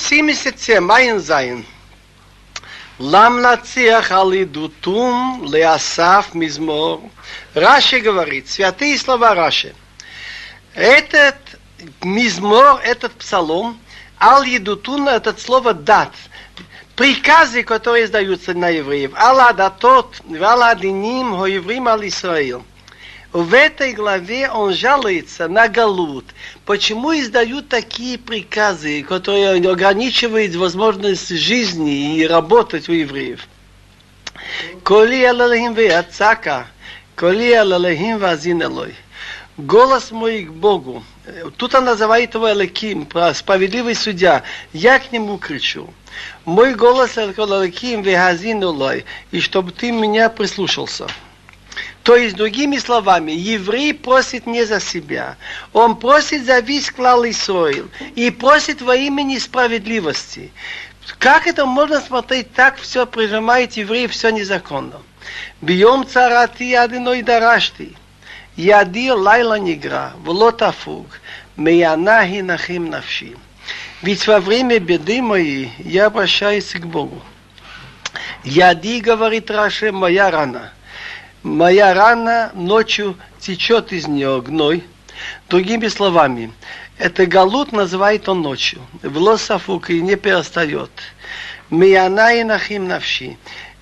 77, Айн Зайн. Лам нациах алидутум леасаф мизмор. Раши говорит, святые слова Раши. Этот мизмор, этот псалом, ал едутун, это слово дат, приказы, которые издаются на евреев. Алла датот, вала диним, хо еврим ал Исраил. В этой главе он жалуется на Галут. Почему издают такие приказы, которые ограничивают возможность жизни и работать у евреев? Коли алалахим веяцака, коли алалахим вазин. Голос мой к Богу. Тут он называет его Элаким, справедливый судья. Я к нему кричу. Мой голос Элаким вехазин элой, и чтобы ты меня прислушался. То есть, другими словами, еврей просит не за себя. Он просит за весь клал Исраил. И просит во имени справедливости. Как это можно смотреть так, все прижимает еврей, все незаконно. Бьем царати адиной дарашти. Яди лайла нигра, влот афуг, меянахи нахим навши. Ведь во время беды моей я обращаюсь к Богу. Яди, говорит Раши, моя рана – моя рана ночью течет из нее гной. Другими словами, это галут называет он ночью. В лосафук и не перестает. Мияна и нахим навши.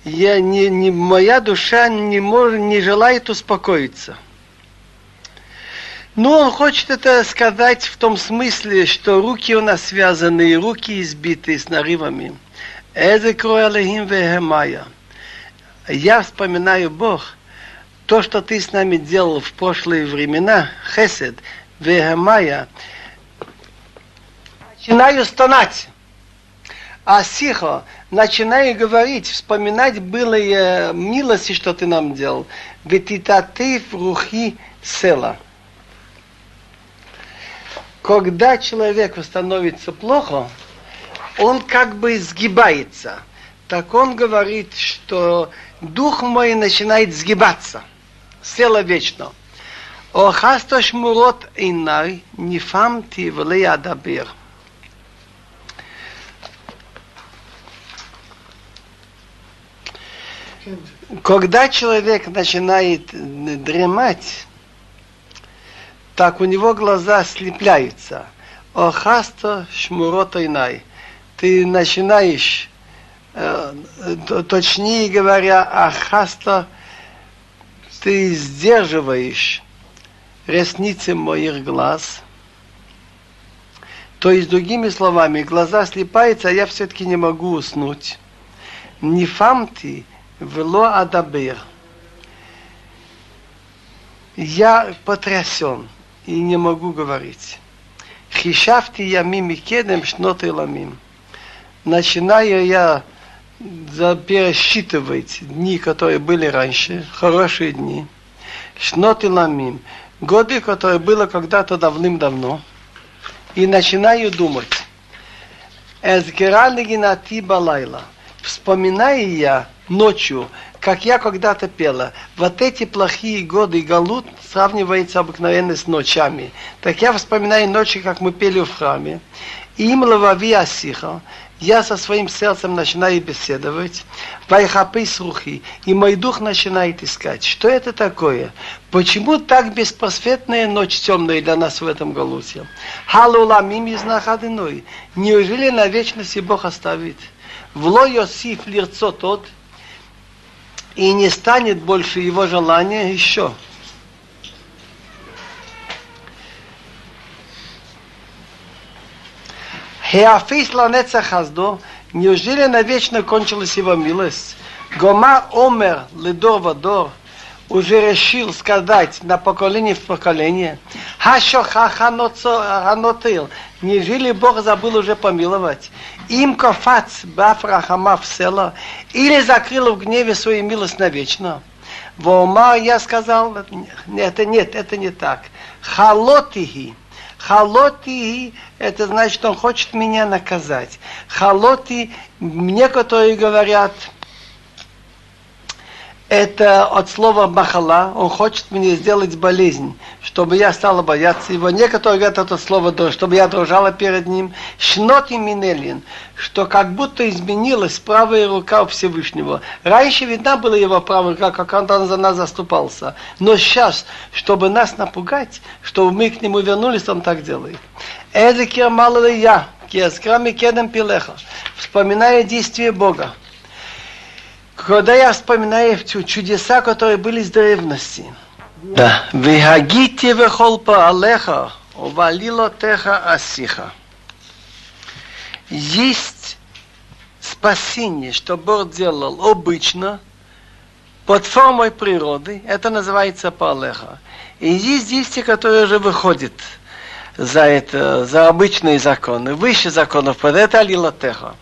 Я не, не, моя душа не, может, не желает успокоиться. Ну, он хочет это сказать в том смысле, что руки у нас связаны, руки избиты с нарывами. Я вспоминаю Бог – то, что ты с нами делал в прошлые времена, Хесед, Вехамая, начинаю стонать. А Сихо, начинаю говорить, вспоминать былые милости, что ты нам делал. Ведь и ты в рухи села. Когда человеку становится плохо, он как бы сгибается. Так он говорит, что дух мой начинает сгибаться – села вечно. Охасто шмурот инай, нифамти влея дабир. Когда человек начинает дремать, так у него глаза слепляются. Охасто шмурот инай. Ты начинаешь, э, точнее говоря, ахасто ты сдерживаешь ресницы моих глаз. То есть, другими словами, глаза слепаются, а я все-таки не могу уснуть. Не фамти вело адабер. Я потрясен и не могу говорить. Хишафти я мими кедем шноты ламим. Начинаю я пересчитывать дни, которые были раньше, хорошие дни, шнот и ламим, годы, которые было когда-то давным-давно, и начинаю думать, Эзгералигинати балайла, вспоминая я ночью, как я когда-то пела, вот эти плохие годы Галут сравнивается обыкновенно с ночами. Так я вспоминаю ночи, как мы пели в храме. Им лавави асиха, я со своим сердцем начинаю беседовать, вайхапы срухи, и мой дух начинает искать, что это такое, почему так беспросветная ночь темная для нас в этом галуте. Халуламим из нахадиной, неужели на вечности Бог оставит? Вло Йосиф лирцо тот, и не станет больше его желания еще. Хеафис ланеца хаздо, неужели навечно кончилась его милость? Гома омер ледор вадор, уже решил сказать на поколение в поколение. Хашоха ханотил, неужели Бог забыл уже помиловать? Им кофац бафрахама в село, или закрыл в гневе свою милость навечно? Вома я сказал, нет, нет, это не так. Халотихи, Халоти это значит, он хочет меня наказать. Халоти, некоторые говорят, это от слова махала, он хочет мне сделать болезнь, чтобы я стала бояться его. Некоторые говорят это слово, чтобы я дрожала перед ним. Шнот и минелин, что как будто изменилась правая рука у Всевышнего. Раньше видна была его правая рука, как он за нас заступался. Но сейчас, чтобы нас напугать, чтобы мы к нему вернулись, он так делает. Это кермал я, кескрами кедем пилеха, вспоминая действие Бога. Когда я вспоминаю чудеса, которые были с древности. Да. Вегагите вехолпа алеха, увалило теха асиха. Есть спасение, что Бог делал обычно, под формой природы, это называется палеха. И есть действия, которые уже выходят за это, за обычные законы, выше законов, под это алилотеха.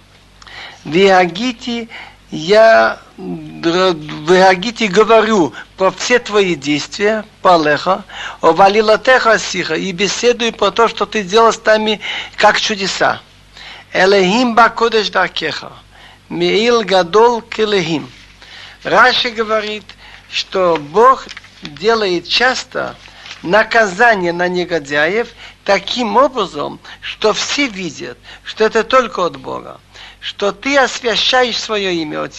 Виагити я Вагите говорю про все твои действия, Палеха, о Валилатеха Сиха, и беседую про то, что ты делал с нами, как чудеса. Элехим Бакодеш Даркеха, Меил Гадол Келехим. Раши говорит, что Бог делает часто наказание на негодяев таким образом, что все видят, что это только от Бога что ты освящаешь свое имя.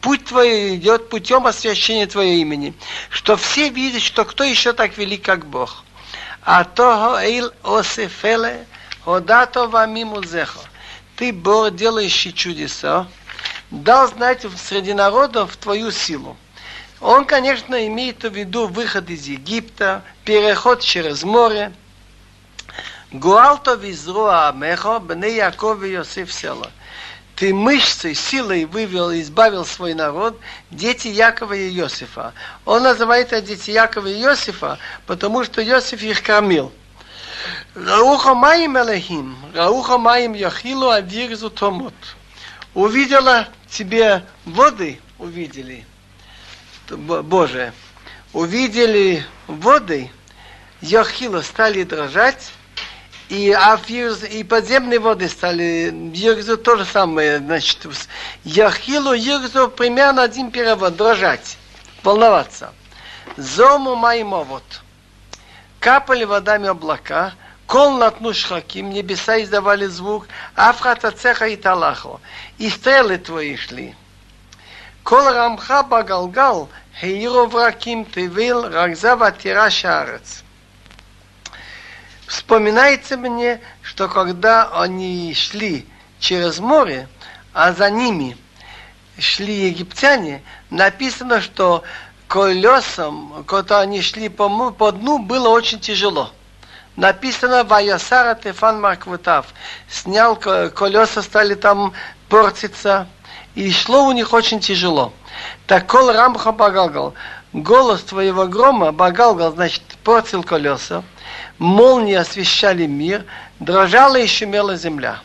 Путь твой идет путем освящения твоего имени. Что все видят, что кто еще так велик, как Бог. А то эйл осефеле одато вамиму зехо. Ты, Бог, делающий чудеса, дал знать среди народов твою силу. Он, конечно, имеет в виду выход из Египта, переход через море. Гуалто визруа амехо, бне Яков и Йосиф села ты мышцей, силой вывел избавил свой народ, дети Якова и Иосифа. Он называет это дети Якова и Иосифа, потому что Иосиф их кормил. Рауха маим элехим, рауха маим яхилу адирзу томот. Увидела тебе воды, увидели, Боже, увидели воды, яхилу стали дрожать, и, а и подземные воды стали, Йогзу то же самое, значит, Яхилу, Йогзу примерно один перевод, дрожать, волноваться. Зому Маймовод. Капали водами облака, кол натну шхаким, небеса издавали звук, афхата цеха и талахо, и стрелы твои шли. Кол рамха багалгал, хейро враким тывил, рагзава тира шарец. Вспоминается мне, что когда они шли через море, а за ними шли египтяне, написано, что колесам, когда они шли по, по дну, было очень тяжело. Написано Ваясара Тефан Марквутав. Снял колеса, стали там портиться. И шло у них очень тяжело. Так кол Рамха Багалгал. Голос твоего грома, Багалгал, значит, портил колеса молнии освещали мир, дрожала и шумела земля.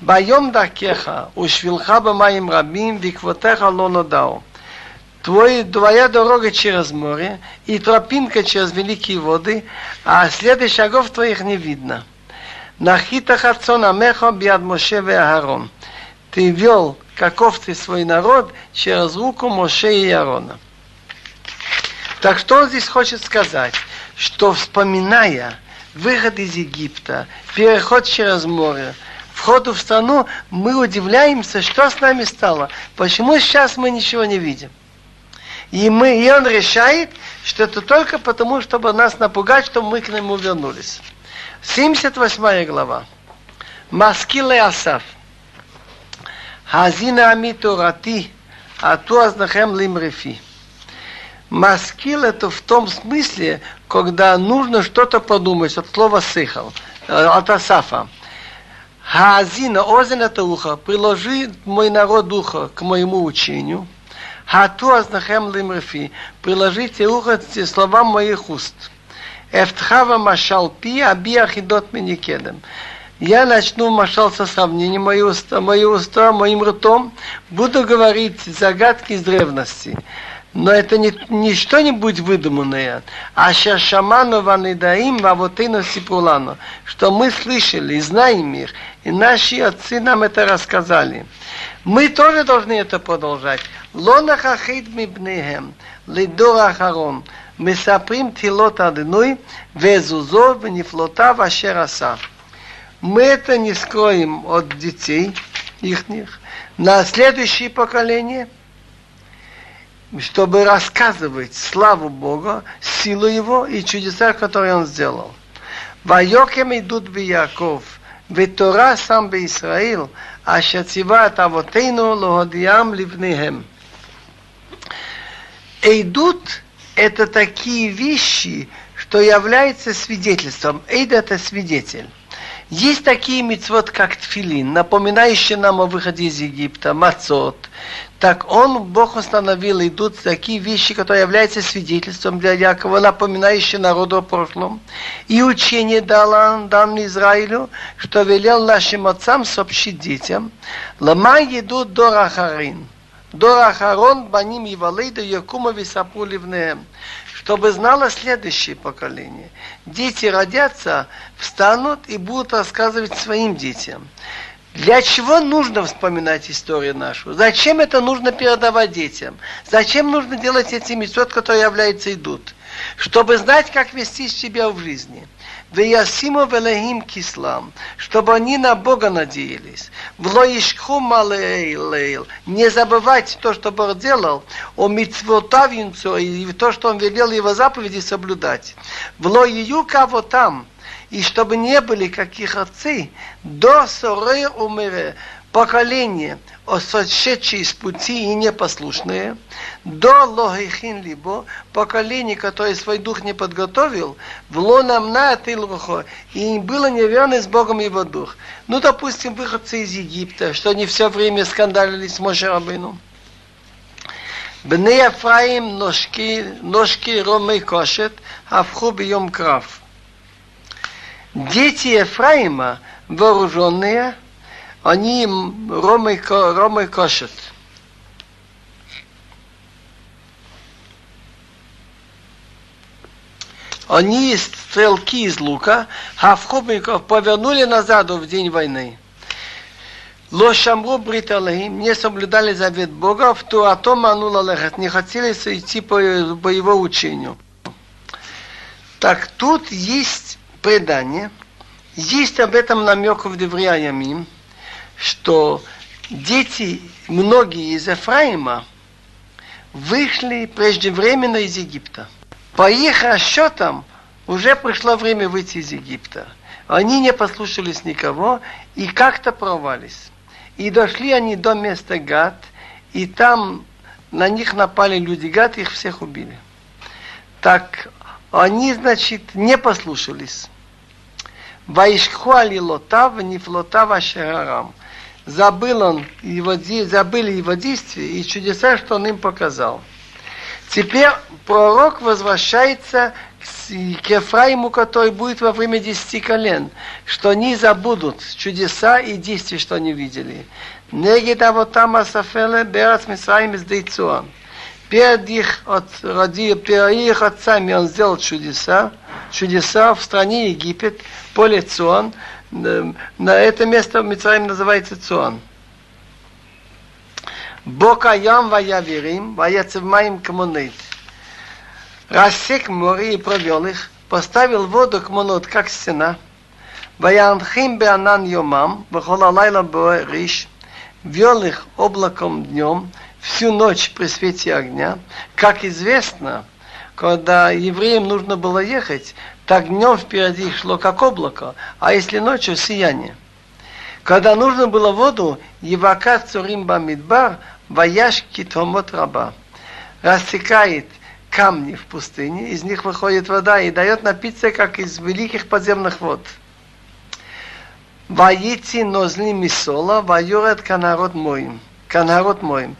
Боем дакеха, ушвилха моим рабим, виквотеха лонодау. Твой, твоя дорога через море и тропинка через великие воды, а следы шагов твоих не видно. Нахита хацон амеха биад Моше Аарон. Ты вел, каков ты свой народ, через руку Моше и Аарона. Так что он здесь хочет сказать? Что вспоминая выход из Египта, переход через море, вход в страну, мы удивляемся, что с нами стало. Почему сейчас мы ничего не видим? И, мы, и он решает, что это только потому, чтобы нас напугать, чтобы мы к нему вернулись. 78 глава. Маскиле Асав. Хазина амиту рати, а ту азнахем лимрефи. Маскил это в том смысле, когда нужно что-то подумать, от слова сыхал, э, от Асафа. Хаазина, озен это ухо, приложи мой народ ухо к моему учению. Хату азнахем лимрфи, приложите ухо к словам моих уст. Эфтхава машал пи, аби ахидот миникедем. Я начну машал со сравнением мои уста, мои уста моим ртом, буду говорить загадки из древности. Но это не, не что-нибудь выдуманное, а шашаману ванидаим вавотыну сипулану, что мы слышали и знаем их, и наши отцы нам это рассказали. Мы тоже должны это продолжать. Лона хахид мибнехем, лидор ахарон, מספרים תהילות אדינוי וזוזו ונפלותיו אשר עשה. Мы это не скроем от детей их, на следующее поколение, чтобы рассказывать славу Бога, силу Его и чудеса, которые Он сделал. ויוקם עדות ביעקב, ותורה שם בישראל, אשר ציווה את אבותינו להודיעם לבניהם. עדות – это такие вещи, что являются свидетельством. Эйд – это свидетель. Есть такие мецвод, как тфилин, напоминающие нам о выходе из Египта, мацот. Так он, Бог установил, идут такие вещи, которые являются свидетельством для Якова, напоминающие народу о прошлом. И учение дал дан Израилю, что велел нашим отцам сообщить детям. Лама идут до Рахарин. До Рахарон баним и валейда Якума висапу ливнеем чтобы знало следующее поколение. Дети родятся, встанут и будут рассказывать своим детям. Для чего нужно вспоминать историю нашу? Зачем это нужно передавать детям? Зачем нужно делать эти мецвод, которые являются идут? Чтобы знать, как вести себя в жизни. Веясиму велехим кислам, чтобы они на Бога надеялись. В лоишху малейлейл, не забывать то, что Бог делал, о митцвотавинцу и то, что Он велел его заповеди соблюдать. В лоию кого там, и чтобы не были каких отцы, до соры умере, поколение, сошедшее с пути и непослушное, до логихин либо, поколение, которое свой дух не подготовил, в лонам на тилвухо, и было неверно с Богом его дух. Ну, допустим, выходцы из Египта, что они все время скандалили с Моше Рабину. Бне Ефраим ножки, ножки ромы кошет, авху бьем крав. Дети Ефраима, вооруженные, они ромой, ромой кошат. Они стрелки из лука, Хавхубников повернули назад в день войны. Лошамру бриталахим не соблюдали завет Бога, в ту атом манула лехат, не хотели идти по, по его учению. Так тут есть предание, есть об этом намек в Девриаямим, что дети, многие из Ефраима, вышли преждевременно из Египта. По их расчетам уже пришло время выйти из Египта. Они не послушались никого и как-то провались. И дошли они до места Гад, и там на них напали люди Гад, их всех убили. Так они, значит, не послушались. Ваишху алилотав, нефлотав ашерарам забыл он его, забыли его действия и чудеса, что он им показал. Теперь пророк возвращается к Ефраиму, который будет во время десяти колен, что они забудут чудеса и действия, что они видели. Негид авотам асафеле берас мисраим из Дейцуа. Перед их, от, ради, перед их отцами он сделал чудеса, чудеса в стране Египет, поле Цуан, на это место Мицраим называется Цуан. Бокаям ваявирим, ваяцевмаим камонит. Рассек море и провел их, поставил воду к монот, как стена. Ваянхим беанан йомам, вахолалайла риш, вел их облаком днем, всю ночь при свете огня. Как известно, когда евреям нужно было ехать, так днем впереди шло как облако, а если ночью сияние. Когда нужно было воду, Евака Цурим Бамидбар, Ваяш Китомот Раба. Рассекает камни в пустыне, из них выходит вода и дает напиться, как из великих подземных вод. Ваити нозли мисола, ваюрет канарод моим. Канарод моим.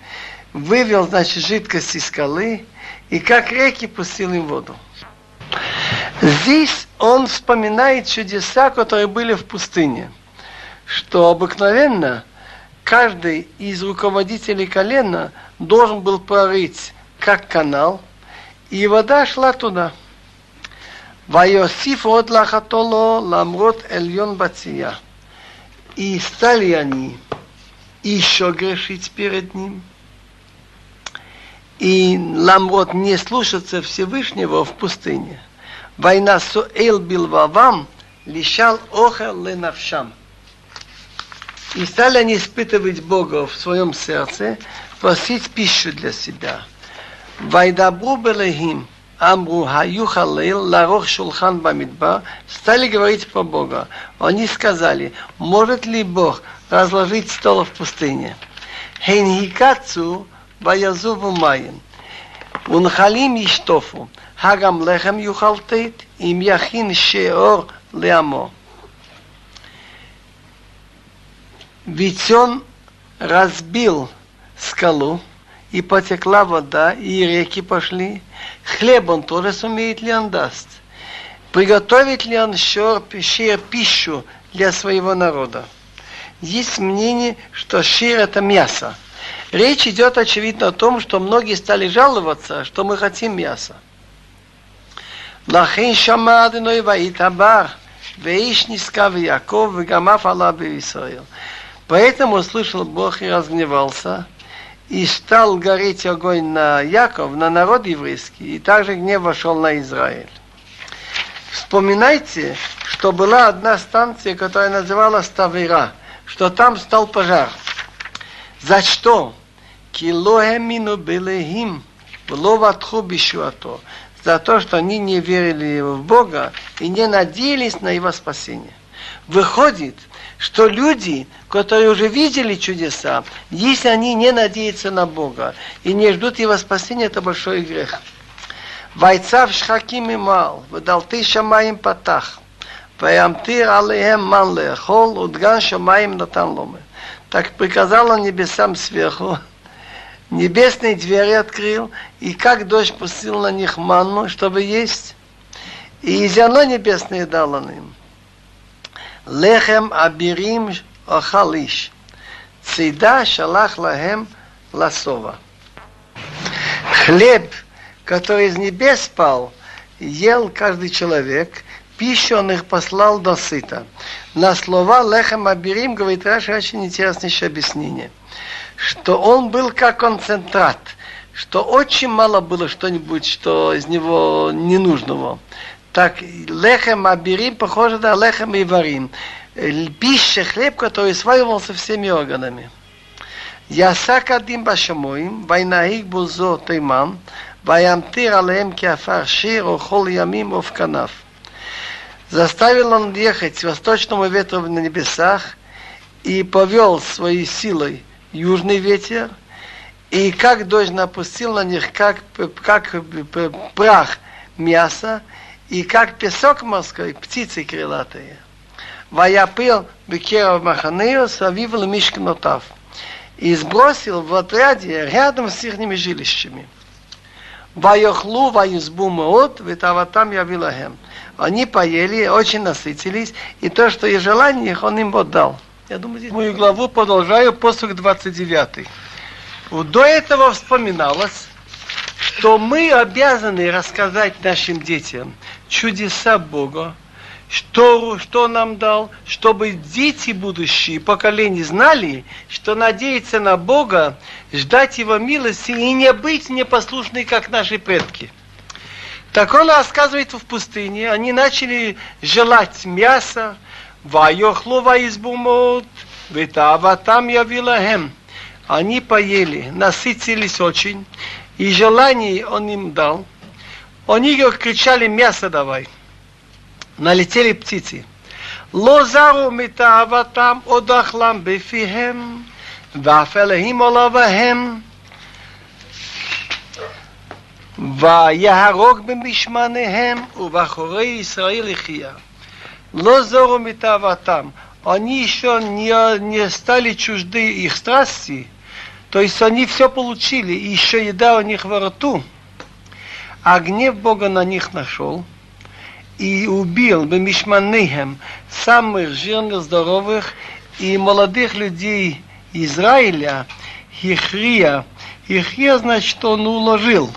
Вывел, значит, жидкость из скалы, и как реки пустил им воду. Здесь он вспоминает чудеса, которые были в пустыне. Что обыкновенно каждый из руководителей колена должен был прорыть как канал, и вода шла туда. Вайосиф от лахатоло ламрот эльон. И стали они еще грешить перед ним. И ламрот не слушаться Всевышнего в пустыне. Война суэл бил вавам, лишал охер ленавшам. И стали они испытывать Бога в своем сердце, просить пищу для себя. Вайдабру белехим, Амру Хаю Халил Ларох Шулхан Бамидба стали говорить про Бога. Они сказали, может ли Бог разложить стол в пустыне? Хейнхикацу Ваязуву Майин. Унхалим Иштофу. Хагам Лехем Юхалтейт. Им Яхин Шеор Леамо. Ведь он разбил скалу, и потекла вода, и реки пошли. Хлеб он тоже сумеет ли он даст? Приготовит ли он шер, шир пищу для своего народа? Есть мнение, что шир это мясо. Речь идет, очевидно, о том, что многие стали жаловаться, что мы хотим мяса. לכן שמע אדוני ויתבר, ואיש נזכר ויעקב וגם אף עלה בישראל. Поэтому услышал Бог и разгневался, и стал гореть огонь на Яков, на народ еврейский, и также гнев вошел на Израиль. Вспоминайте, что была одна станция, которая называлась Тавира, что там стал пожар. За что? Килоэмину белехим, ловатху бишуато. За то, что они не верили в Бога и не надеялись на Его спасение. Выходит, что люди, которые уже видели чудеса, если они не надеются на Бога и не ждут Его спасения, это большой грех. Вайцав шхаким и мал, выдал ты шамаем патах, ваямтир алеем ман лехол, удган шамаем натан ломе так приказал он небесам сверху, небесные двери открыл, и как дождь пустил на них манну, чтобы есть, и зерно небесное дал он им. Лехем абирим охалиш, цида шалах лахем ласова. Хлеб, который из небес спал, ел каждый человек, пищу он их послал до сыта. На слова Лехем Абирим говорит Раши очень интересное еще объяснение, что он был как концентрат, что очень мало было что-нибудь, что из него ненужного. Так Лехем Абирим похоже на Лехем Иварим. Пища, хлеб, который сваивался всеми органами. Ясак Адим Башамоим, Вайнаик Бузо Таймам, Ваямтир Алеем Киафар Шир, Охол Ямим, Овканаф. Заставил он ехать с восточному ветру на небесах и повел своей силой южный ветер, и как дождь напустил на них, как, как прах мяса, и как песок морской, птицы крылатые. Ваяпил бекеров маханею савив мишкнотав. И сбросил в отряде рядом с их жилищами. Вайохлу ваюзбу меот, витаватам явилахем. Они поели, очень насытились, и то, что и желание их, он им отдал. Я думаю, здесь мою главу продолжаю, посук 29. До этого вспоминалось, что мы обязаны рассказать нашим детям чудеса Бога, что, что нам дал, чтобы дети будущие, поколения знали, что надеяться на Бога, ждать Его милости и не быть непослушными, как наши предки. Так он рассказывает в пустыне, они начали желать мяса, вайохлу ваизбумот, там явилахем. Они поели, насытились очень, и желание он им дал – они кричали, мясо давай. налетели птицы. לוזרו מתאוותם עוד אכלם בפיהם, ואף אלוהים עולביהם. ויהרוג במשמניהם, ובחורי ישראל יחיה. לא זורו מתאוותם. Они еще не, не стали чужды их страсти, то есть они все получили, и еще еда у них во рту а гнев Бога на них нашел и убил Бемишманейхем самых жирных, здоровых и молодых людей Израиля, Хихрия. Хихрия, значит, он уложил.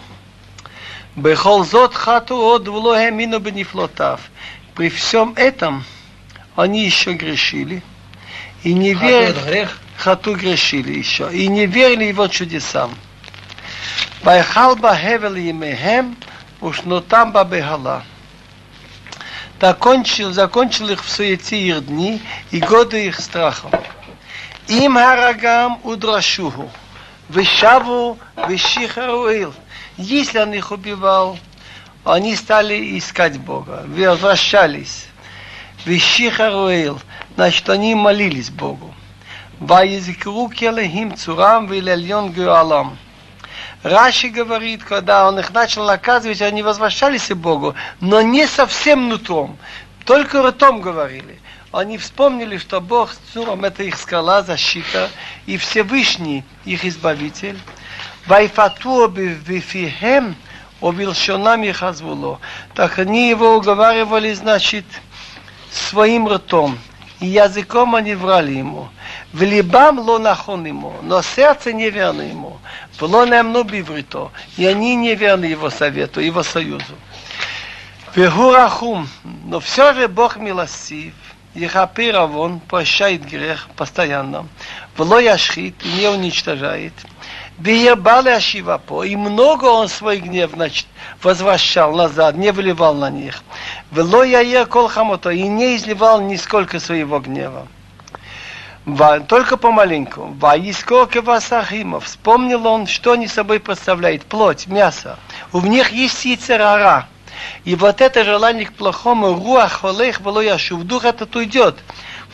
Бехолзот хату от влохемину бенифлотав. При всем этом они еще грешили и не верят. хату грешили еще и не верили его чудесам. Байхал бахевел имехем, уж но там бабегала. Закончил, закончил их в суете их дни и годы их страхом. Им харагам удрашуху, вышаву вышихаруил. Если он их убивал, они стали искать Бога, возвращались. Вишихаруил, значит, они молились Богу. Ваизикру келехим цурам. Раши говорит, когда он их начал наказывать, они возвращались к Богу, но не совсем нутром, только ртом говорили. Они вспомнили, что Бог с Цуром это их скала, защита, и Всевышний их избавитель. Вайфату бифихем обилшонам их озвуло. Так они его уговаривали, значит, своим ртом, и языком они врали ему. В либам ло нахон ему, но сердце неверно ему. Вло немно биврито, и они неверны его совету, его союзу. Вегурахум, но все же Бог милостив, Ехапир Авон прощает грех постоянно, вло яшхит не уничтожает. Биебали Ашивапо, и много он свой гнев значит, возвращал назад, не выливал на них. Вело я кол и не изливал нисколько своего гнева. Только помаленьку. Ваискоке васахима. Вспомнил он, что они собой представляют. Плоть, мясо. У них есть яйцерара. И вот это желание к плохому, руах, холех, яшу, в дух этот уйдет.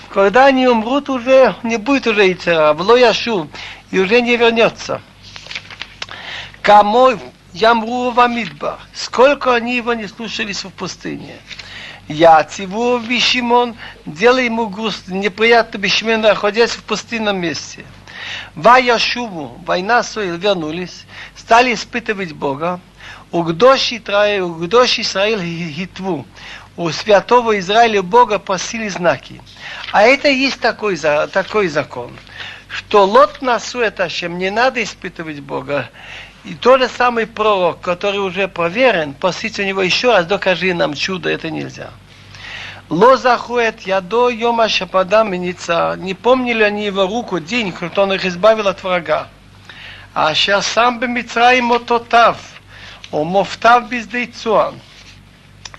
Когда они умрут, уже не будет уже яйцера, яшу, и уже не вернется. Кому ямру вамидбар. Сколько они его не слушались в пустыне. Я циву Бишимон, делай ему грустно, неприятно Бишимон, находясь в пустынном месте. Ваяшуву, война Суэль вернулись, стали испытывать Бога. У Гдоши Исраил хитву, у святого Израиля Бога просили знаки. А это есть такой, такой закон, что лот насу это чем не надо испытывать Бога. И тот же самый пророк, который уже проверен, просить у него еще раз, докажи нам чудо, это нельзя. Ло захует ядо йома шападам миница. Не помнили они его руку, день, когда он их избавил от врага. А сейчас сам бы Мицраим мототав, о мофтав бездейцуан.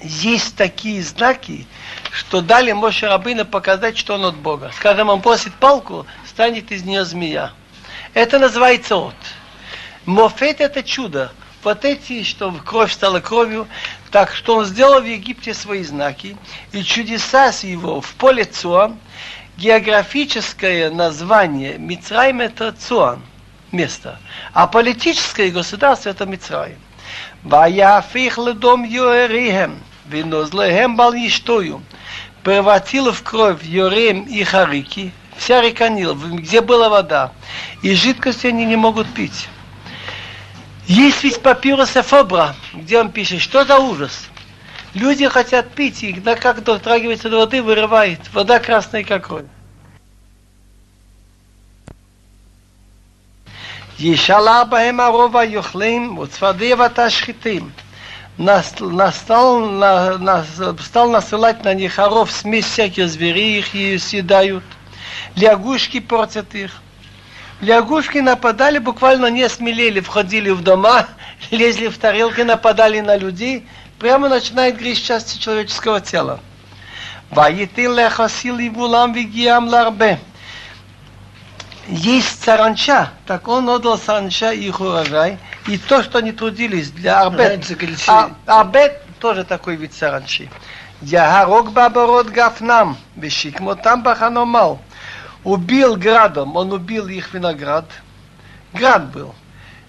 Есть такие знаки, что дали Моше Рабына показать, что он от Бога. Скажем, он просит палку, станет из нее змея. Это называется от. Мофет это чудо. Вот эти, что кровь стала кровью, так что он сделал в Египте свои знаки, и чудеса с его в поле Цуан, географическое название Мицраим это Цуан, место, а политическое государство это Мицраим. Ваяфих ледом Йоэрихем, винозлехем бал превратил в кровь Йорем и Харики, вся река Нил, где была вода, и жидкости они не могут пить. Есть ведь папирусы Фобра, где он пишет, что за ужас. Люди хотят пить, и как дотрагивается до воды, вырывает. Вода красная, как кровь. Ешала баем арова юхлим, уцвады ваташхитим. Настал, на, на, стал насылать на них оров смесь всяких зверей, их съедают. Лягушки портят их. Лягушки нападали, буквально не смелели, входили в дома, лезли в тарелки, нападали на людей, прямо начинает грызть части человеческого тела. Есть саранча, так он отдал саранча их урожай, и то, что они трудились для арбет. А, арбет тоже такой вид саранчи. Ягарок бабород гафнам, там баханомал убил градом, он убил их виноград. Град был.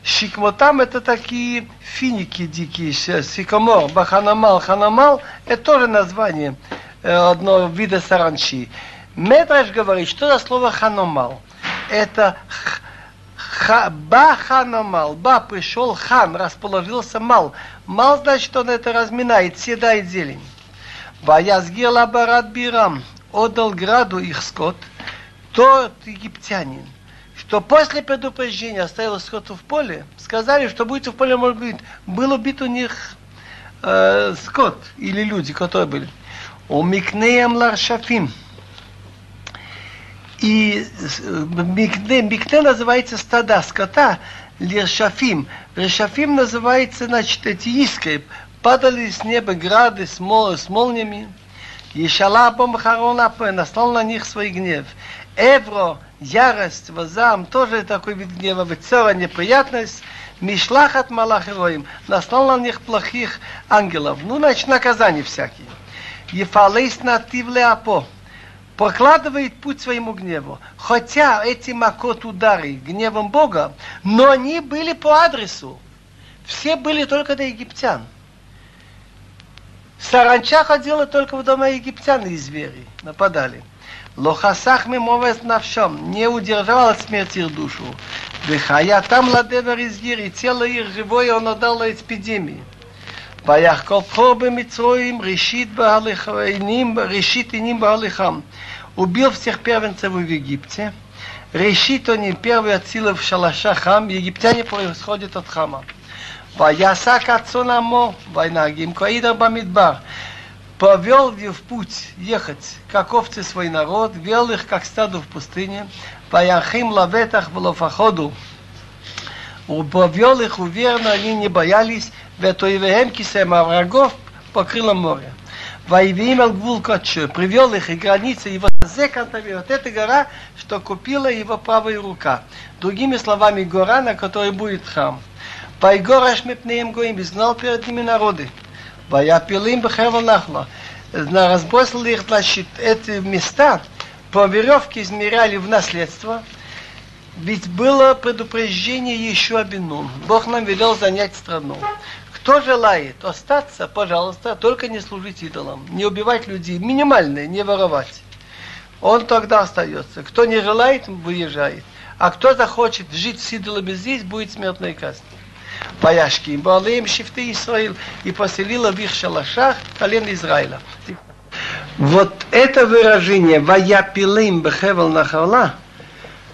Шикмотам это такие финики дикие, сикомор, баханамал, ханамал, это тоже название э, одного вида саранчи. Медраж говорит, что за слово ханамал? Это ха, ба ханамал, ба пришел хан, расположился мал. Мал значит, он это разминает, съедает зелень. Ваязгил абарат бирам, отдал граду их скот – тот египтянин, что после предупреждения оставил скоту в поле, сказали, что будет в поле может быть, был убит у них э, скот или люди, которые были. У Микнеем Ларшафим. И микне, микне называется стада скота, лершафим. Решафим называется, значит, эти искры. Падали с неба грады с, мол, с молниями. Ешала бомбахарона наслал на них свой гнев. Эвро, ярость, вазам, тоже такой вид гнева, вецера, неприятность. Мишлахат малахероим, наслал на них плохих ангелов. Ну, значит, наказания всякие. Ефалейс натив леапо прокладывает путь своему гневу. Хотя эти макот удары гневом Бога, но они были по адресу. Все были только до египтян. Саранча ходила только в дома египтян и звери нападали. Лохасах мимовес навшом, не удержал от смерти их душу. Дыхая там ладевер из и тело их живое он отдал эпидемии. ויחקוב חור במצרים ראשית בהליכים, ראשית עינים בהליכם. Убил всех первенцев в Египте. Решит они первые от силы в шалаша хам. Египтяне происходят от хама. Ваясак отцонамо, вайнагим, коида бамидбар. повел в путь ехать, как овцы свой народ, вел их, как стаду в пустыне, по яхим лаветах в лофаходу, повел их уверенно, они не боялись, ветоивеем и а врагов покрыло море. Воевим Алгвул привел их и границы его зекантами, вот эта гора, что купила его правая рука. Другими словами, гора, на которой будет храм. Пайгораш мепнеем гоим, изгнал перед ними народы. Ваяпилим бхевал нахла. Разбросил их, значит, эти места, по веревке измеряли в наследство, ведь было предупреждение еще Абинун. Бог нам велел занять страну. Кто желает остаться, пожалуйста, только не служить идолам, не убивать людей, минимальное, не воровать. Он тогда остается. Кто не желает, выезжает. А кто захочет жить с идолами здесь, будет смертной казнь. Паяшки, Балеем Шифты Исраил, и поселила в их шалашах колен Израиля. Вот это выражение «Ваяпилим бехевел нахала»,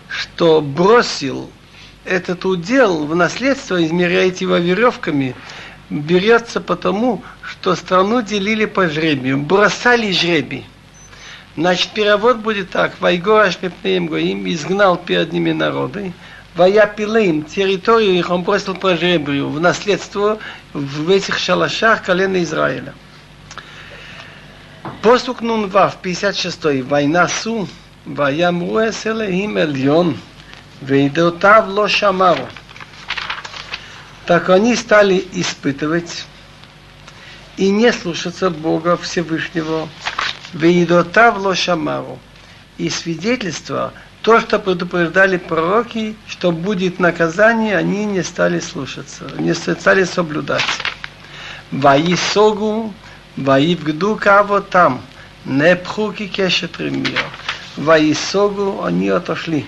что бросил этот удел в наследство, измеряете его веревками – берется потому, что страну делили по жребию, бросали жребий. Значит, перевод будет так. Вайгораш мепнеем гоим, изгнал перед ними народы. Ваяпилым, территорию их он бросил по жребию, в наследство в этих шалашах колена Израиля. Посук Нунвав, 56. Война Су, Ваямру эселехим эльон, вейдеотав ло шамару так они стали испытывать и не слушаться Бога Всевышнего, Веидотав Лошамару. И свидетельство, то, что предупреждали пророки, что будет наказание, они не стали слушаться, не стали соблюдать. Ваисогу, ваивгду кого там, не пхуки кешетримио. Ваисогу, они отошли.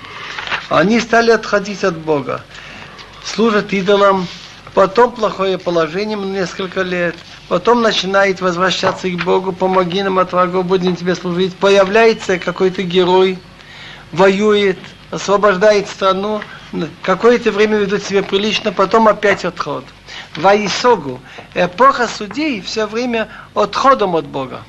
Они стали отходить от Бога. Служат идолам, потом плохое положение несколько лет, потом начинает возвращаться к Богу, помоги нам от врагов, будем тебе служить. Появляется какой-то герой, воюет, освобождает страну, какое-то время ведут себя прилично, потом опять отход. Ваисогу, эпоха судей все время отходом от Бога.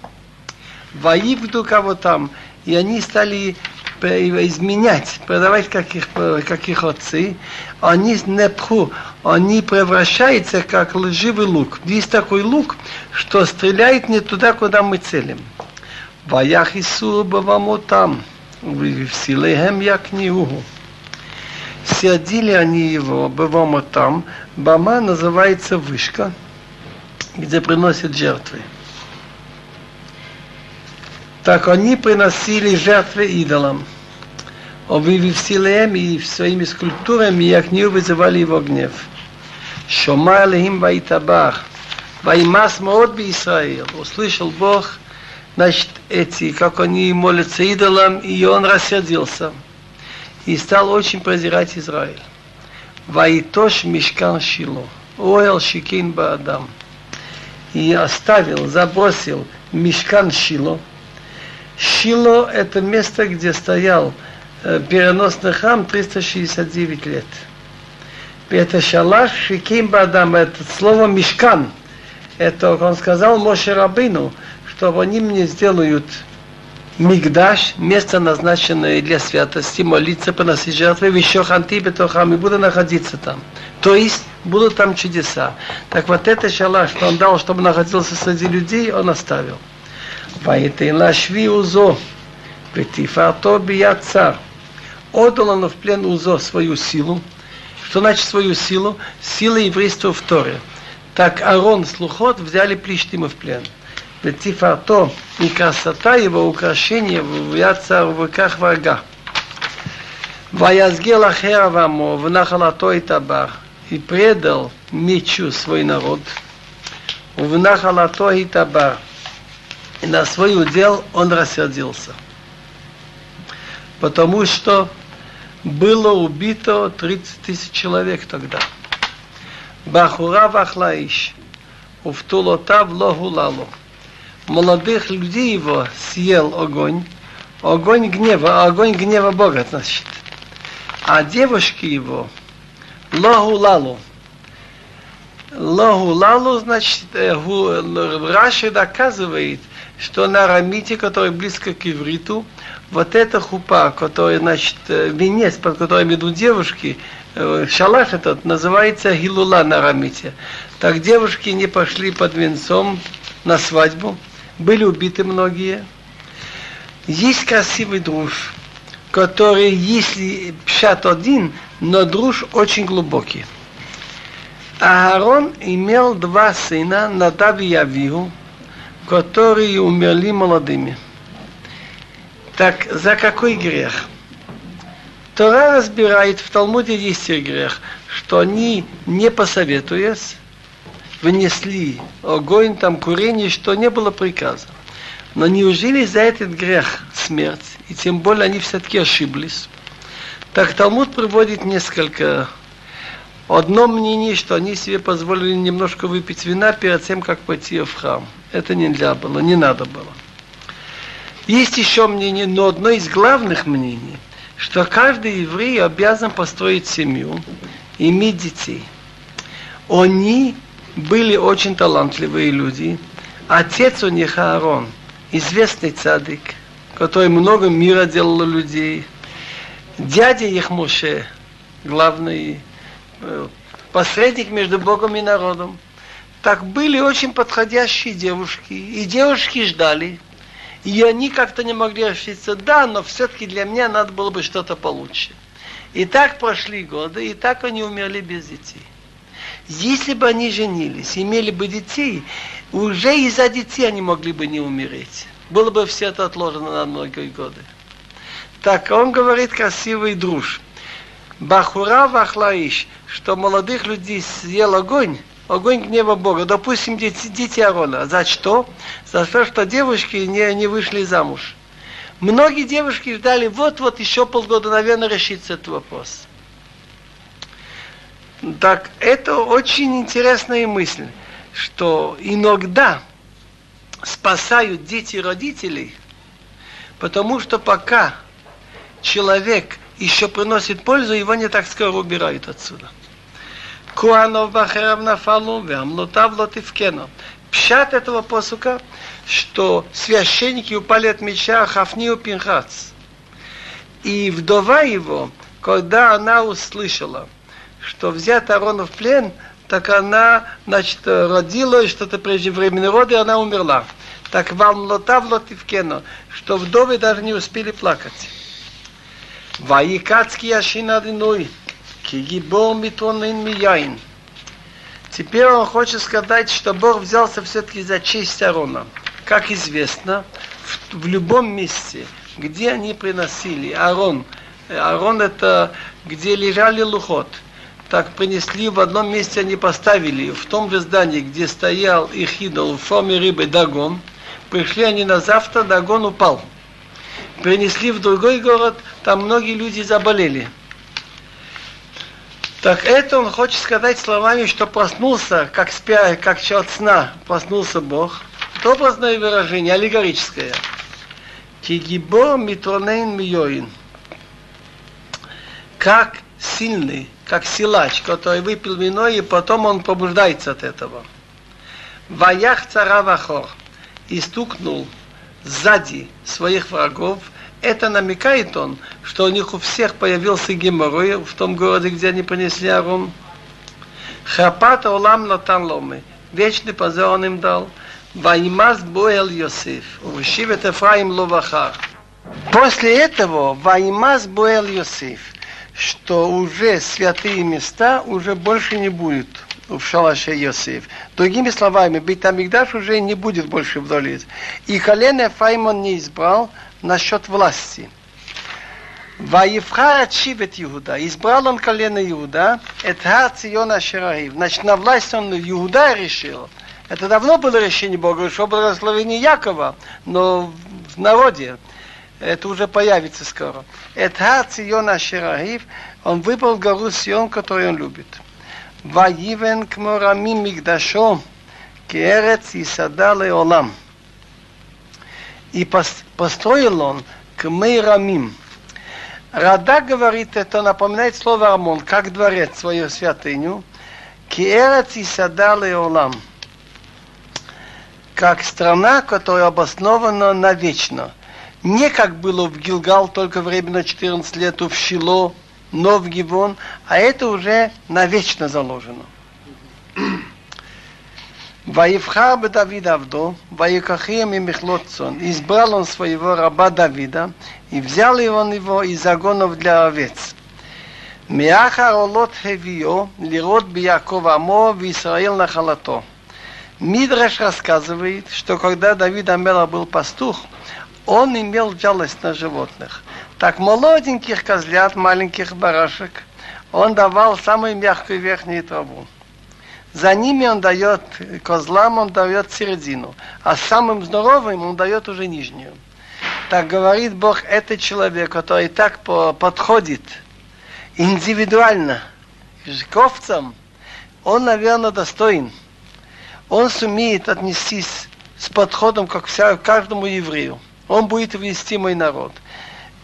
Воивду кого там, и они стали изменять, продавать как их, как их отцы, они не пху, они превращаются как лживый лук. Есть такой лук, что стреляет не туда, куда мы целим. Ваях Исур там, в силехем якниуху. Сердили они его там, Бама называется вышка, где приносят жертвы. Так они приносили жертвы идолам. Обвив силем и своими скульптурами, не вызывали его гнев. Шома Алехим Вайтабах. Ваймас Моот Израил. Услышал Бог, значит, эти, как они молятся идолам, и он рассердился. И стал очень презирать Израиль. Вайтош Мишкан Шило. Оэл Шикин Баадам. И оставил, забросил Мишкан Шило, Шило – это место, где стоял э, переносный храм 369 лет. Это шалаш шиким бадам, это слово мешкан. Это он сказал Моше Рабину, что они мне сделают Мигдаш, место назначенное для святости, молиться, приносить жертвы, в еще хантибе, то храм, и буду находиться там. То есть будут там чудеса. Так вот это шалаш, что он дал, чтобы находился среди людей, он оставил. Лашви узо, ветифарто бият цар. Отдал он в плен узо свою силу. Что значит свою силу? Сила еврейства в Торе. Так Арон с Лухот взяли Плештима в плен летифарто, и красота его украшения в яца в руках врага. Ваязгел Ахера Вамо в Нахалато и Табар и предал мечу свой народ в Нахалато и Табар и на свой удел он рассердился потому что было убито 30 тысяч человек тогда. Бахура вахлаиш, уфтулота в лохулалу молодых людей его съел огонь, огонь гнева, огонь гнева Бога, значит. А девушки его, лоху лалу, лоху лалу, значит, э, Раши доказывает, что на рамите, который близко к ивриту, вот эта хупа, которая, значит, э, венец, под которым идут девушки, э, шалаш этот, называется гилула на рамите. Так девушки не пошли под венцом на свадьбу, были убиты многие. Есть красивый друж, который, если пшат один, но друж очень глубокий. Аарон имел два сына, Надав и Авиу, которые умерли молодыми. Так за какой грех? Тора разбирает, в Талмуде есть грех, что они, не посоветуясь, внесли огонь, там курение, что не было приказа. Но неужели за этот грех смерть? И тем более они все-таки ошиблись. Так Талмуд приводит несколько. Одно мнение, что они себе позволили немножко выпить вина перед тем, как пойти в храм. Это нельзя было, не надо было. Есть еще мнение, но одно из главных мнений, что каждый еврей обязан построить семью, иметь детей. Они были очень талантливые люди. Отец у них Аарон, известный цадик, который много мира делал людей. Дядя их Моше, главный э, посредник между Богом и народом. Так были очень подходящие девушки. И девушки ждали. И они как-то не могли решиться, да, но все-таки для меня надо было бы что-то получше. И так прошли годы, и так они умерли без детей. Если бы они женились, имели бы детей, уже из-за детей они могли бы не умереть. Было бы все это отложено на многие годы. Так он говорит красивый друж. Бахура вахлаиш, что молодых людей съел огонь, огонь гнева Бога. Допустим, дети, дети Арона. За что? За то, что девушки не, не вышли замуж. Многие девушки ждали, вот-вот еще полгода, наверное, решится этот вопрос. Так это очень интересная мысль, что иногда спасают дети родителей, потому что пока человек еще приносит пользу, его не так скоро убирают отсюда. Куанов бахерав нафалу. Пшат этого посука, что священники упали от меча Хафнию Пинхац. И вдова его, когда она услышала – что взять Аарона в плен, так она, значит, родила что-то преждевременные роды, и она умерла. Так вам лота в лотивкено, что вдовы даже не успели плакать. Ваикацкий ашин адиной, кигибор митонин мияин. Теперь он хочет сказать, что Бог взялся все-таки за честь Аарона. Как известно, в, в любом месте, где они приносили Аарон, Аарон это где лежали лухот – так принесли в одном месте, они поставили, в том же здании, где стоял их идол в форме рыбы Дагон, пришли они на завтра, Дагон упал. Принесли в другой город, там многие люди заболели. Так это он хочет сказать словами, что проснулся, как спя, как от сна, проснулся Бог. Это образное выражение, аллегорическое. Кигибо митронейн миоин. Как сильный как силач, который выпил вино, и потом он пробуждается от этого. Ваях цара вахор, и стукнул сзади своих врагов, это намекает он, что у них у всех появился геморрой в том городе, где они принесли Арон. Хапата улам натан ломы. Вечный позор он им дал. Ваймаз боэл Йосиф. Увышивет Ефраим ловахар. После этого Ваймаз боэл Йосиф что уже святые места уже больше не будет в шалаше Йосиф. Другими словами, Битамигдаш уже не будет больше вдали. И колено Файмон не избрал насчет власти. Ваевха отшивет Иуда. Избрал он колено Иуда. Это Циона Шираив. Значит, на власть он Иуда решил. Это давно было решение Бога, что благословение Якова, но в народе это уже появится скоро. Это Циона Ширагив, он выбрал гору Сион, которую он любит. Ваивен кморамим мигдашо, керец и садале олам. И построил он к Мейрамим. Рада говорит, это напоминает слово Амон, как дворец, свою святыню. Киерец и садале олам. Как страна, которая обоснована навечно – не как было в Гилгал, только временно 14 лет, в Шило, но в Гивон, а это уже навечно заложено. Ваевхар бы Давид Авдо, Ваекахием и Михлотсон, избрал он своего раба Давида, и взял он его из загонов для овец. Мяхар олот хевио, лирот биякова Амо, в Израил нахалато. Мидраш рассказывает, что когда Давид Амела был пастух, он имел жалость на животных. Так молоденьких козлят, маленьких барашек, он давал самую мягкую верхнюю траву. За ними он дает, козлам он дает середину, а самым здоровым он дает уже нижнюю. Так говорит Бог, это человек, который так подходит индивидуально к овцам, он, наверное, достоин. Он сумеет отнестись с подходом, как вся, каждому еврею он будет вести мой народ.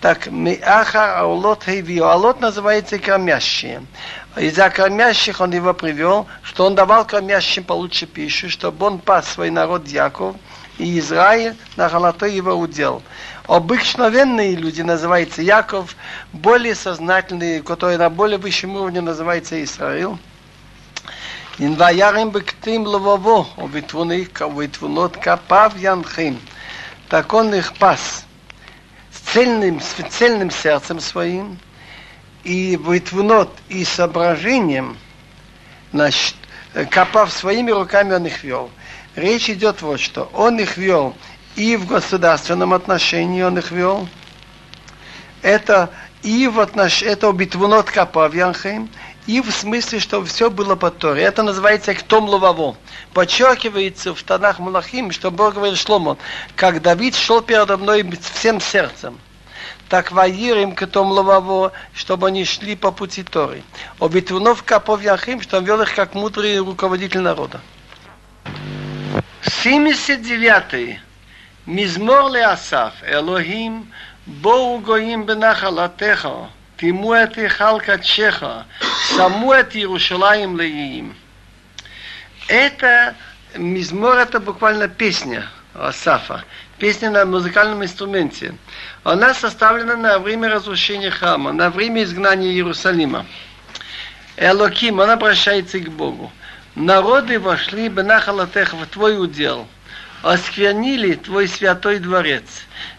Так, Миаха Аулот Хейвио. Аулот называется кормящие. Из-за кормящих он его привел, что он давал кормящим получше пищу, чтобы он пас свой народ Яков, и Израиль на золотой его удел. Обыкновенные люди называются Яков, более сознательные, которые на более высшем уровне называются Израиль. Инваярим бектим ловово, обитвуны, обитвунот капав янхим так он их пас с цельным, с цельным сердцем своим и вытвунот и соображением, значит, копав своими руками он их вел. Речь идет вот что. Он их вел и в государственном отношении он их вел. Это и в отнош... это битвунот капав Янхейм, и в смысле, что все было по Торе. Это называется Ктом Лававо. Подчеркивается в Танах Мулахим, что Бог говорит Шломо, как Давид шел передо мной всем сердцем. Так воирим к тому лававо, чтобы они шли по пути Торы. Обитвунов капов яхим, что он вел их как мудрый руководитель народа. 79. Мизмор Леасаф, Элохим, Боу Гоим Бенахалатеха, טימו את היכל קדשך, שמו את Иерушалаем леим. Это мизмор, это буквально песня Асафа, песня на музыкальном инструменте. Она составлена на время разрушения храма, на время изгнания Иерусалима. Элоким, он обращается к Богу. Народы вошли бы на халатех в твой удел, осквернили твой святой дворец,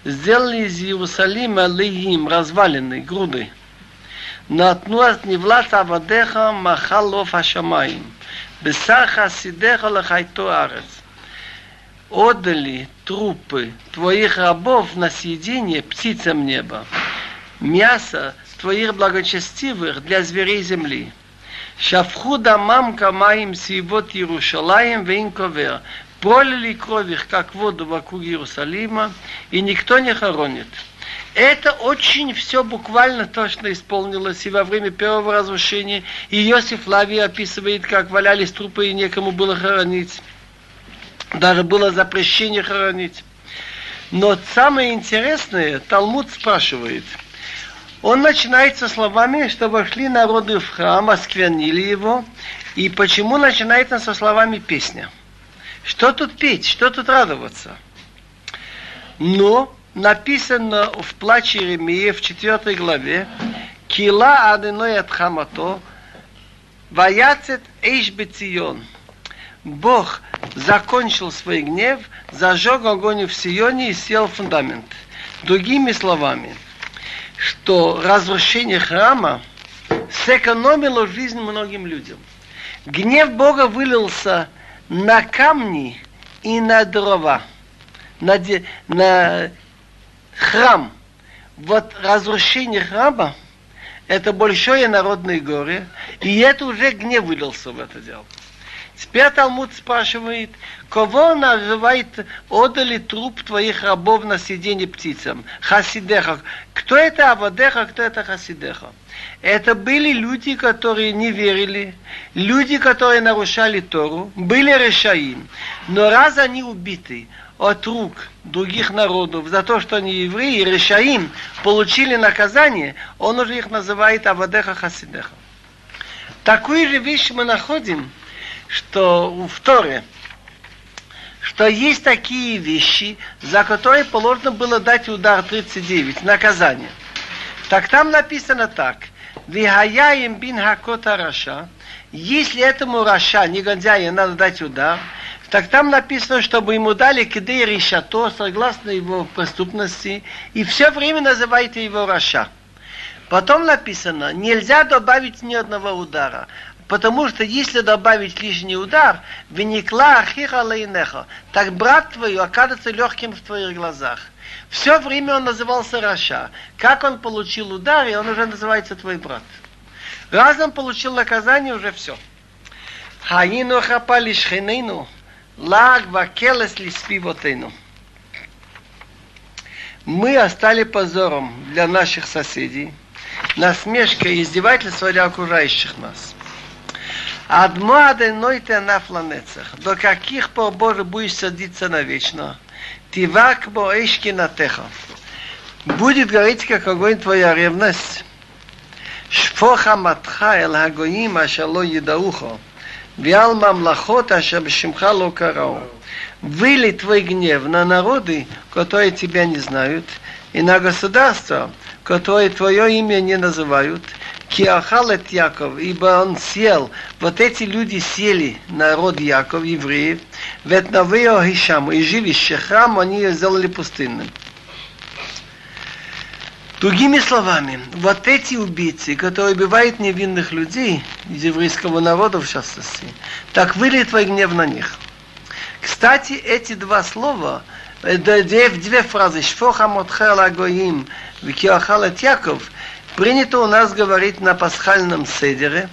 сделали из Иерусалима леим, разваленный, груды. נתנו אז נבלת עבדיך מחל עוף השמיים, בשר חסידיך לחייתו הארץ. Отдали трупы твоих рабов на съедение птицам неба, мясо твоих благочестивых для зверей земли. Шафху дамам камаим сивот Иерушалаем вейнковер. Пролили кровь их, как воду вокруг Иерусалима, и никто не хоронит. Это очень все буквально точно исполнилось и во время первого разрушения. И Иосиф Лави описывает, как валялись трупы и некому было хоронить. Даже было запрещение хоронить. Но самое интересное, Талмуд спрашивает. Он начинается словами, что вошли народы в храм, осквернили его. И почему начинается со словами песня? Что тут петь, что тут радоваться? Но написано в плаче Иеремии в 4 главе, Кила аденой от хамато, ваяцет эйш бецион. Бог закончил свой гнев, зажег огонь в Сионе и сел фундамент. Другими словами, что разрушение храма сэкономило жизнь многим людям. Гнев Бога вылился на камни и на дрова, на, на храм. Вот разрушение храма – это большое народное горе, и это уже гнев вылился в это дело. Теперь Талмуд спрашивает, кого называет, отдали труп твоих рабов на сиденье птицам? Хасидеха. Кто это Авадеха, кто это Хасидеха? Это были люди, которые не верили, люди, которые нарушали Тору, были решаим. Но раз они убиты от рук других народов за то, что они евреи, решаим, получили наказание, он уже их называет Авадеха Хасидеха. Такую же вещь мы находим – что в Торе, что есть такие вещи, за которые положено было дать удар 39, наказание. Так там написано так. Вихаяем бин хакота раша. Если этому раша, негодяю, надо дать удар, так там написано, чтобы ему дали кидей решато, согласно его преступности, и все время называйте его раша. Потом написано, нельзя добавить ни одного удара. Потому что если добавить лишний удар, веникла ахиха лейнеха, так брат твой окажется легким в твоих глазах. Все время он назывался Раша. Как он получил удар, и он уже называется твой брат. Раз он получил наказание, уже все. Хаину хапали шхинейну, лаг вакелес ли спивотейну. Мы остали позором для наших соседей, насмешкой и издевательством для окружающих нас. Адмуады нойте на фланецах. До каких пор, Боже, будешь садиться навечно? Тивак боэшки на теха. Будет гореть, как огонь, твоя ревность. Шфоха матха эл хагоим ашало едаухо. Виал мамлахота шабшимха локарау. Выли твой гнев на народы, которые тебя не знают, и на государства, которые твое имя не называют. Киахалет Яков, ибо он сел, вот эти люди сели, народ Яков, евреев, ведь на Хишам, и жилище храм они сделали пустынным. Другими словами, вот эти убийцы, которые убивают невинных людей из еврейского народа в частности, так выли твой гнев на них. Кстати, эти два слова, две, две фразы, «Шфоха мотхел агоим» «Викиахалет Яков», Принято у нас говорить на пасхальном седере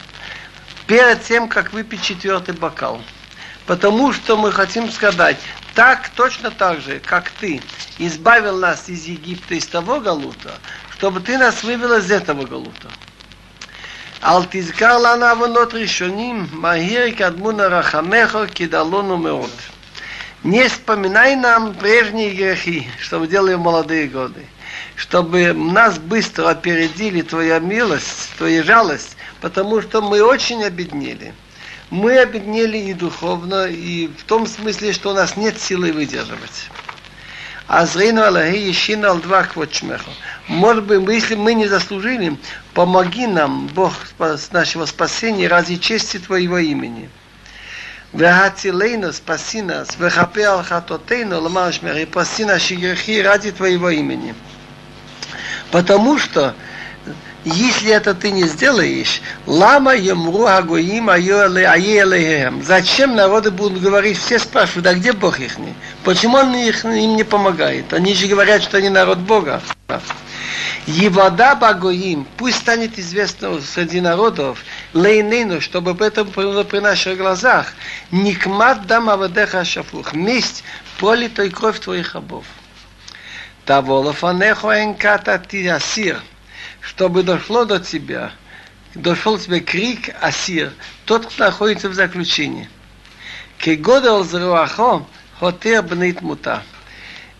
перед тем, как выпить четвертый бокал. Потому что мы хотим сказать, так, точно так же, как ты избавил нас из Египта, из того галута, чтобы ты нас вывел из этого галута. Алтизкар лана авонот решоним, махир кадмуна рахамехо кидалону меот. Не вспоминай нам прежние грехи, что мы делали в молодые годы, чтобы нас быстро опередили твоя милость, твоя жалость, потому что мы очень обеднели мы обеднели и духовно, и в том смысле, что у нас нет силы выдерживать. А зрейну Аллахи ешина алдва квочмеху. Может быть, если мы не заслужили, помоги нам, Бог нашего спасения, ради чести Твоего имени. Вехацилейну, спаси нас, вехапе алхатотейну, ламашмер, и спаси наши грехи ради Твоего имени. Потому что если это ты не сделаешь, лама емру агоим аелеем. Зачем народы будут говорить, все спрашивают, а где Бог их? Почему он их, им не помогает? Они же говорят, что они народ Бога. Евода Багоим, пусть станет известно среди народов, лейнейну, чтобы об этом было при наших глазах, никмат дам авадеха шафух, месть пролитой кровь твоих рабов. Того лафанехо энката ти асир, чтобы дошло до тебя, дошел тебе крик асир, тот, кто находится в заключении. Кегодал зруахо, хотер бнит мута.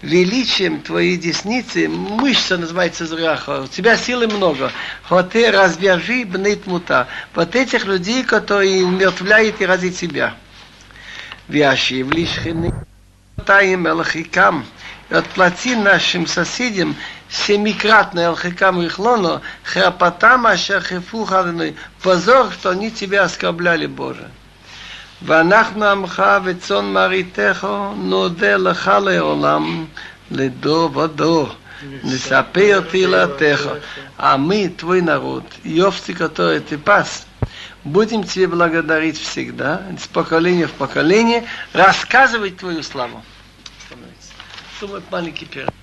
Величием твоей десницы, мышца называется зруаха, у тебя силы много. Хотер развяжи бнит мута. Вот этих людей, которые умертвляют и ради тебя. Вящи в лишь отплати нашим соседям семикратно Элхикам Ихлону, храпатам Ашахифу Хадной, позор, что они тебя оскорбляли, Боже. ואנחנו עמך וצאן מרעיתך נודה לך לעולם לדור ודור. נספר תהילתך, а мы, твой народ, Йовцы, который ты пас, будем тебе благодарить всегда, с поколения в поколение, рассказывать твою славу. Думаю, маленький перерыв.